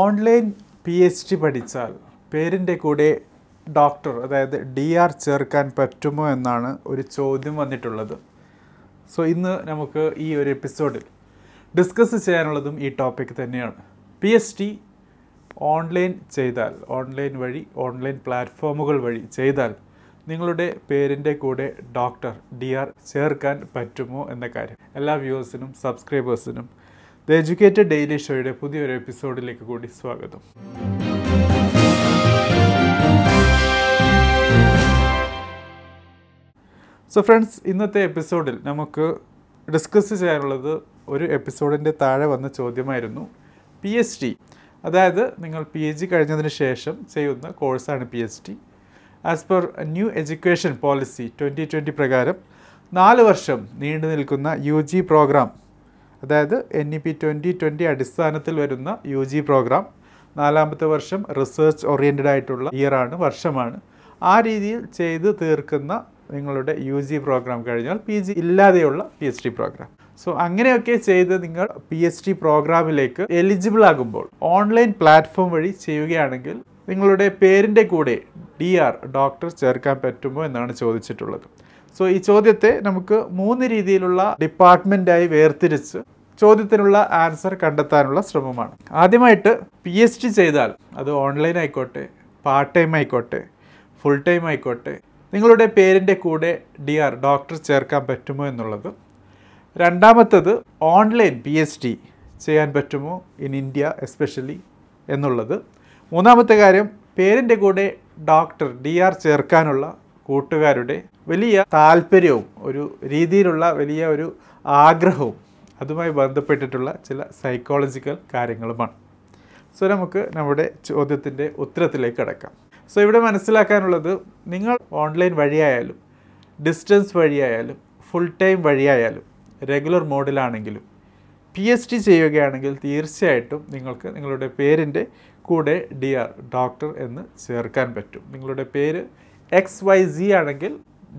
Online P H D പഠിച്ചാൽ പേരിന്റെ കൂടെ ഡോക്ടർ അതായത് ഡി ആർ ചേർക്കാൻ പറ്റുമോ എന്നാണ് ഒരു ചോദ്യം വന്നിട്ടുള്ളത്. സോ ഇന്ന് നമുക്ക് ഈ ഒരു എപ്പിസോഡിൽ ഡിസ്കസ് ചെയ്യാനുള്ളതും ഈ ടോപ്പിക് തന്നെയാണ്. പി എച്ച് ഡി ഓൺലൈൻ ചെയ്താൽ ഓൺലൈൻ വഴി ഓൺലൈൻ പ്ലാറ്റ്ഫോമുകൾ വഴി ചെയ്താൽ നിങ്ങളുടെ പേരിന്റെ കൂടെ ഡോക്ടർ ഡി ആർ ചേർക്കാൻ പറ്റുമോ എന്ന കാര്യം. എല്ലാ വ്യൂവേഴ്സിനും സബ്സ്ക്രൈബേഴ്സിനും ദ എജ്യൂക്കേറ്റഡ് ഡെയിലി ഷോയുടെ പുതിയൊരു എപ്പിസോഡിലേക്ക് കൂടി സ്വാഗതം. സോ ഫ്രണ്ട്സ് ഇന്നത്തെ എപ്പിസോഡിൽ നമുക്ക് ഡിസ്കസ് ചെയ്യാനുള്ളത് ഒരു എപ്പിസോഡിന്റെ താഴെ വന്ന ചോദ്യമായിരുന്നു പി എച്ച് ഡി അതായത് നിങ്ങൾ പി എച്ച് ഡി കഴിഞ്ഞതിന് ശേഷം ചെയ്യുന്ന കോഴ്സാണ് P H D as per new education policy twenty twenty പ്രകാരം നാല് വർഷം നീണ്ടു നിൽക്കുന്ന യു ജി പ്രോഗ്രാം അതായത് N E P twenty twenty അടിസ്ഥാനത്തിൽ വരുന്ന യു ജി പ്രോഗ്രാം നാലാമത്തെ വർഷം റിസർച്ച് ഓറിയന്റഡ് ആയിട്ടുള്ള ഇയറാണ് വർഷമാണ്. ആ രീതിയിൽ ചെയ്ത് തീർക്കുന്ന നിങ്ങളുടെ യു ജി പ്രോഗ്രാം കഴിഞ്ഞാൽ P G ഇല്ലാതെയുള്ള P H D program so അങ്ങനെയൊക്കെ ചെയ്ത് നിങ്ങൾ പി എച്ച് ഡി പ്രോഗ്രാമിലേക്ക് എലിജിബിൾ ആകുമ്പോൾ ഓൺലൈൻ പ്ലാറ്റ്ഫോം വഴി ചെയ്യുകയാണെങ്കിൽ നിങ്ങളുടെ പേരിന്റെ കൂടെ ഡി ആർ ഡോക്ടർ ചേർക്കാൻ പറ്റുമോ എന്നാണ് ചോദിച്ചിട്ടുള്ളത്. സോ ഈ ചോദ്യത്തെ നമുക്ക് മൂന്ന് രീതിയിലുള്ള ഡിപ്പാർട്ട്മെന്റായി വേർതിരിച്ച് ചോദ്യത്തിനുള്ള ആൻസർ കണ്ടെത്താനുള്ള ശ്രമമാണ്. ആദ്യമായിട്ട് പി എച്ച് ഡി ചെയ്താൽ അത് ഓൺലൈൻ ആയിക്കോട്ടെ പാർട്ട് ടൈം ആയിക്കോട്ടെ ഫുൾ ടൈം ആയിക്കോട്ടെ നിങ്ങളുടെ പേരിന്റെ കൂടെ ഡി ആർ ഡോക്ടർ ചേർക്കാൻ പറ്റുമോ എന്നുള്ളത്. രണ്ടാമത്തത് ഓൺലൈൻ പി എച്ച് ഡി ചെയ്യാൻ പറ്റുമോ ഇൻ ഇന്ത്യ എസ്പെഷ്യലി എന്നുള്ളത്. മൂന്നാമത്തെ കാര്യം പേരിന്റെ കൂടെ ഡോക്ടർ ഡി ആർ ചേർക്കാനുള്ള കൂട്ടുകാരുടെ വലിയ താല്പര്യവും ഒരു രീതിയിലുള്ള വലിയ ഒരു ആഗ്രഹവും അതുമായി ബന്ധപ്പെട്ടിട്ടുള്ള ചില സൈക്കോളജിക്കൽ കാര്യങ്ങളുമാണ്. സോ നമുക്ക് നമ്മുടെ ചോദ്യത്തിന്റെ ഉത്തരത്തിലേക്ക് കടക്കാം. സോ ഇവിടെ മനസ്സിലാക്കാനുള്ളത് നിങ്ങൾ ഓൺലൈൻ വഴിയായാലും ഡിസ്റ്റൻസ് വഴിയായാലും ഫുൾ ടൈം വഴിയായാലും റെഗുലർ മോഡിലാണെങ്കിലും പി എച്ച് ഡി ചെയ്യുകയാണെങ്കിൽ തീർച്ചയായിട്ടും നിങ്ങൾക്ക് നിങ്ങളുടെ പേരിന്റെ കൂടെ ഡി ആർ ഡോക്ടർ എന്ന് ചേർക്കാൻ പറ്റും. നിങ്ങളുടെ പേര് എക്സ് വൈ സി ആണെങ്കിൽ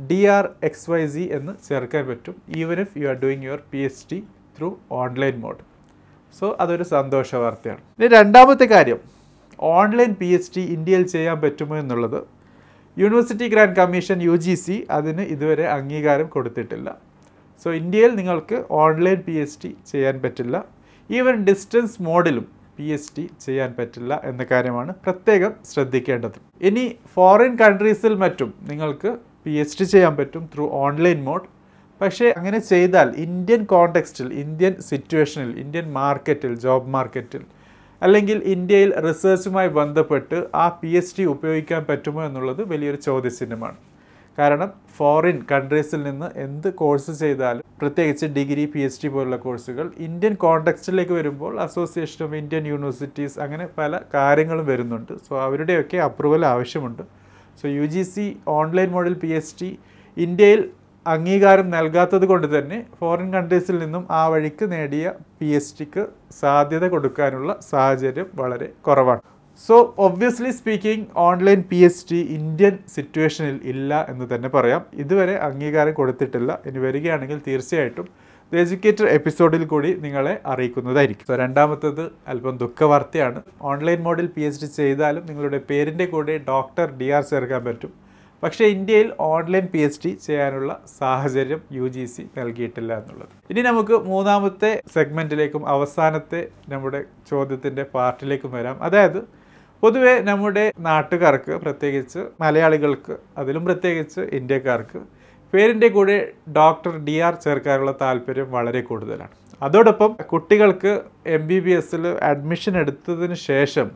D R X Y C എന്ന് ചേർക്കാൻ പറ്റും even if you are doing your P H D through online mode so അതൊരു സന്തോഷ വാർത്തയാണ്. ഇനി രണ്ടാമത്തെ കാര്യം ഓൺലൈൻ പി എച്ച് ഡി ഇന്ത്യയിൽ ചെയ്യാൻ പറ്റുമോ എന്നുള്ളത്. University grant commission U G C അതിന് ഇതുവരെ അംഗീകാരം കൊടുത്തിട്ടില്ല. സോ ഇന്ത്യയിൽ നിങ്ങൾക്ക് ഓൺലൈൻ പി എച്ച് ഡി ചെയ്യാൻ പറ്റില്ല. ഈവൻ ഡിസ്റ്റൻസ് മോഡിലും പി എച്ച് ഡി ചെയ്യാൻ പറ്റില്ല എന്ന കാര്യമാണ് പ്രത്യേകം ശ്രദ്ധിക്കേണ്ടത്. ഇനി ഫോറിൻ കൺട്രീസിൽ മറ്റും നിങ്ങൾക്ക് പി എച്ച് ഡി ചെയ്യാൻ പറ്റും ത്രൂ ഓൺലൈൻ മോഡ് പക്ഷേ അങ്ങനെ ചെയ്താൽ ഇന്ത്യൻ കോണ്ടെക്സ്റ്റിൽ ഇന്ത്യൻ സിറ്റുവേഷനിൽ ഇന്ത്യൻ മാർക്കറ്റിൽ ജോബ് മാർക്കറ്റിൽ അല്ലെങ്കിൽ ഇന്ത്യയിൽ റിസർച്ചുമായി ബന്ധപ്പെട്ട് ആ പി എച്ച് ഡി ഉപയോഗിക്കാൻ പറ്റുമോ എന്നുള്ളത് വലിയൊരു ചോദ്യചിഹ്നമാണ്. കാരണം ഫോറിൻ കൺട്രീസിൽ നിന്ന് എന്ത് കോഴ്സ് ചെയ്താലും പ്രത്യേകിച്ച് ഡിഗ്രി പി എച്ച് ഡി പോലുള്ള കോഴ്സുകൾ ഇന്ത്യൻ കോണ്ടെക്സ്റ്റിലേക്ക് വരുമ്പോൾ അസോസിയേഷൻ ഓഫ് ഇന്ത്യൻ യൂണിവേഴ്സിറ്റീസ് അങ്ങനെ പല കാര്യങ്ങളും വരുന്നുണ്ട്. സോ അവരുടെയൊക്കെ അപ്രൂവൽ ആവശ്യമുണ്ട്. So U G C online model P H D ഇന്ത്യയിൽ അംഗീകാരം നൽകാത്തത് കൊണ്ട് തന്നെ ഫോറിൻ കൺട്രീസിൽ നിന്നും ആ വഴിക്ക് നേടിയ പി എച്ച് ഡിക്ക് സാധ്യത കൊടുക്കാനുള്ള സാഹചര്യം വളരെ കുറവാണ്. So obviously speaking online P H D Indian സിറ്റുവേഷനിൽ ഇല്ല എന്ന് തന്നെ പറയാം. ഇതുവരെ അംഗീകാരം കൊടുത്തിട്ടില്ല. ഇനി വരികയാണെങ്കിൽ തീർച്ചയായിട്ടും ദ എജ്യൂക്കേറ്റർ എപ്പിസോഡിൽ കൂടി നിങ്ങളെ അറിയിക്കുന്നതായിരിക്കും. സോ രണ്ടാമത്തത് അല്പം ദുഃഖവാർത്തയാണ്. ഓൺലൈൻ മോഡിൽ പി എച്ച് ഡി ചെയ്താലും നിങ്ങളുടെ പേരിന്റെ കൂടെ ഡോക്ടർ ഡി ആർ ചേർക്കാൻ പറ്റും. പക്ഷേ ഇന്ത്യയിൽ ഓൺലൈൻ പി എച്ച് ഡി ചെയ്യാനുള്ള സാഹചര്യം യു ജി സി നൽകിയിട്ടില്ല എന്നുള്ളത്. ഇനി നമുക്ക് മൂന്നാമത്തെ സെഗ്മെന്റിലേക്കും അവസാനത്തെ നമ്മുടെ ചോദ്യത്തിന്റെ പാർട്ടിലേക്കും വരാം. അതായത് പൊതുവെ നമ്മുടെ നാട്ടുകാർക്ക് പ്രത്യേകിച്ച് മലയാളികൾക്ക് അതിലും പ്രത്യേകിച്ച് ഇന്ത്യക്കാർക്ക് പേരിന്റെ കൂടെ ഡോക്ടർ ഡി ആർ ചേർക്കാനുള്ള താല്പര്യം വളരെ കൂടുതലാണ്. അതോടൊപ്പം കുട്ടികൾക്ക് എം ബി ബി എസിൽ അഡ്മിഷൻ എടുത്തതിന് ശേഷം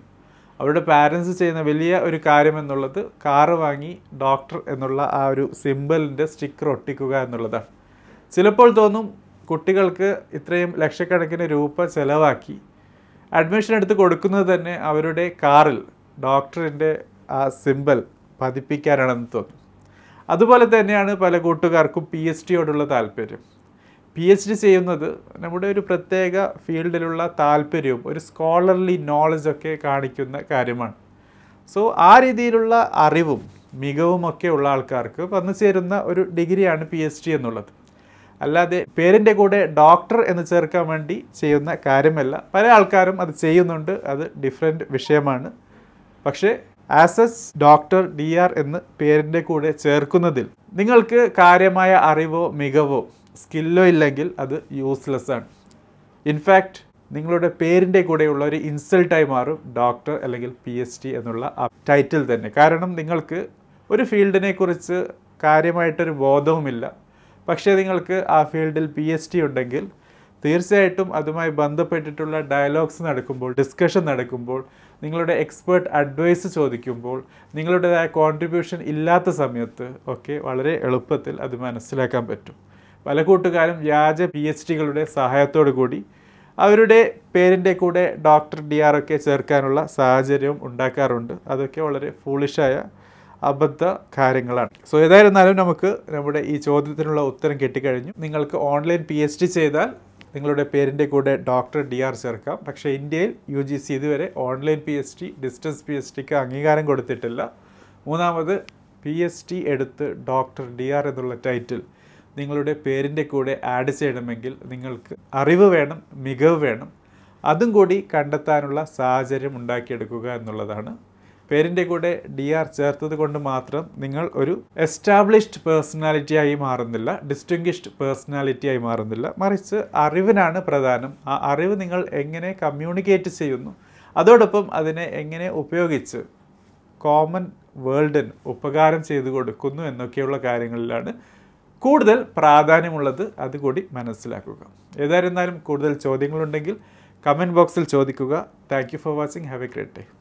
അവരുടെ പാരൻസ് ചെയ്യുന്ന വലിയ ഒരു കാര്യം എന്നുള്ളത് കാറ് വാങ്ങി ഡോക്ടർ എന്നുള്ള ആ ഒരു സിമ്പിളിന്റെ സ്റ്റിക്കർ ഒട്ടിക്കുക എന്നുള്ളതാണ്. ചിലപ്പോൾ തോന്നും കുട്ടികൾക്ക് ഇത്രയും ലക്ഷക്കണക്കിന് രൂപ ചിലവാക്കി അഡ്മിഷൻ എടുത്ത് കൊടുക്കുന്നത് തന്നെ അവരുടെ കാറിൽ ഡോക്ടറിന്റെ ആ സിമ്പൽ പതിപ്പിക്കാനാണെന്ന് തോന്നുന്നു. അതുപോലെ തന്നെയാണ് പല കൂട്ടുകാർക്കും പി എച്ച് ഡിയോടുള്ള താല്പര്യം. പി എച്ച് ഡി ചെയ്യുന്നത് നമ്മുടെ ഒരു പ്രത്യേക ഫീൽഡിലുള്ള താല്പര്യവും ഒരു സ്കോളർലി നോളജൊക്കെ കാണിക്കുന്ന കാര്യമാണ്. സോ ആ രീതിയിലുള്ള അറിവും മികവുമൊക്കെ ഉള്ള ആൾക്കാർക്ക് വന്നു ചേരുന്ന ഒരു ഡിഗ്രിയാണ് പി എച്ച് ഡി എന്നുള്ളത്. അല്ലാതെ പേരിന്റെ കൂടെ ഡോക്ടർ എന്ന് ചേർക്കാൻ വേണ്ടി ചെയ്യുന്ന കാര്യമല്ല. പല ആൾക്കാരും അത് ചെയ്യുന്നുണ്ട്. അത് ഡിഫറെന്റ് വിഷയമാണ്. പക്ഷേ ആസസ് ഡോക്ടർ ഡി ആർ എന്ന് പേരിന്റെ കൂടെ ചേർക്കുന്നതിൽ നിങ്ങൾക്ക് കാര്യമായ അറിവോ മികവോ സ്കില്ലോ ഇല്ലെങ്കിൽ അത് യൂസ്ലെസ് ആണ്. ഇൻഫാക്റ്റ് നിങ്ങളുടെ പേരിന്റെ കൂടെയുള്ള ഒരു ഇൻസൾട്ടായി മാറും ഡോക്ടർ അല്ലെങ്കിൽ പി എച്ച് ഡി എന്നുള്ള ടൈറ്റിൽ തന്നെ. കാരണം നിങ്ങൾക്ക് ഒരു ഫീൽഡിനെ കുറിച്ച് കാര്യമായിട്ടൊരു ബോധവുമില്ല. പക്ഷേ നിങ്ങൾക്ക് ആ ഫീൽഡിൽ പി എച്ച് ഡി ഉണ്ടെങ്കിൽ തീർച്ചയായിട്ടും അതുമായി ബന്ധപ്പെട്ടിട്ടുള്ള ഡയലോഗ്സ് നടക്കുമ്പോൾ ഡിസ്കഷൻ നടക്കുമ്പോൾ നിങ്ങളുടെ എക്സ്പേർട്ട് അഡ്വൈസ് ചോദിക്കുമ്പോൾ നിങ്ങളുടേതായ കോൺട്രിബ്യൂഷൻ ഇല്ലാത്ത സമയത്ത് ഒക്കെ വളരെ എളുപ്പത്തിൽ അത് മനസ്സിലാക്കാൻ പറ്റും. പല കൂട്ടുകാരും വ്യാജ പി എച്ച് ഡികളുടെ സഹായത്തോടു കൂടി അവരുടെ പേരിന്റെ കൂടെ ഡോക്ടർ ഡി ആർ ഒക്കെ ചേർക്കാനുള്ള സാഹചര്യവും ഉണ്ടാക്കാറുണ്ട്. അതൊക്കെ വളരെ ഫൂളിഷായ അബദ്ധ കാര്യങ്ങളാണ് സോ ഏതായിരുന്നാലും നമുക്ക് നമ്മുടെ ഈ ചോദ്യത്തിനുള്ള ഉത്തരം കിട്ടിക്കഴിഞ്ഞു. നിങ്ങൾക്ക് ഓൺലൈൻ പി എച്ച് ഡി ചെയ്താൽ നിങ്ങളുടെ പേരിന്റെ കൂടെ ഡോക്ടർ ഡി ആർ ചേർക്കാം. പക്ഷേ ഇന്ത്യയിൽ യു ജി സി ഇതുവരെ online P H D distance P H ഡിക്ക് അംഗീകാരം കൊടുത്തിട്ടില്ല. മൂന്നാമത് പി എച്ച് ഡി എടുത്ത് ഡോക്ടർ ഡി ആർ എന്നുള്ള ടൈറ്റിൽ നിങ്ങളുടെ പേരിന്റെ കൂടെ ആഡ് ചെയ്യണമെങ്കിൽ നിങ്ങൾക്ക് അറിവ് വേണം മികവ് വേണം. അതും കൂടി കണ്ടെത്താനുള്ള സാഹചര്യം ഉണ്ടാക്കിയെടുക്കുക എന്നുള്ളതാണ് പേരിന്റെ കൂടെ ഡി ആർ ചേർത്തത് കൊണ്ട് മാത്രം നിങ്ങൾ ഒരു എസ്റ്റാബ്ലിഷ്ഡ് പേഴ്സണാലിറ്റിയായി മാറുന്നില്ല ഡിസ്റ്റിങ്ഷ്ഡ് പേഴ്സണാലിറ്റിയായി മാറുന്നില്ല. മറിച്ച് അറിവിനാണ് പ്രധാനം. ആ അറിവ് നിങ്ങൾ എങ്ങനെ കമ്മ്യൂണിക്കേറ്റ് ചെയ്യുന്നു? അതോടൊപ്പം അതിനെ എങ്ങനെ ഉപയോഗിച്ച് കോമൺ വേൾഡിന് ഉപകാരം ചെയ്തു കൊടുക്കുന്നു എന്നൊക്കെയുള്ള കാര്യങ്ങളിലാണ് കൂടുതൽ പ്രാധാന്യമുള്ളത്. അതുകൂടി മനസ്സിലാക്കുക. ഏതായിരുന്നാലും കൂടുതൽ ചോദ്യങ്ങളുണ്ടെങ്കിൽ കമന്റ് ബോക്സിൽ ചോദിക്കുക. Thank for watching have a great day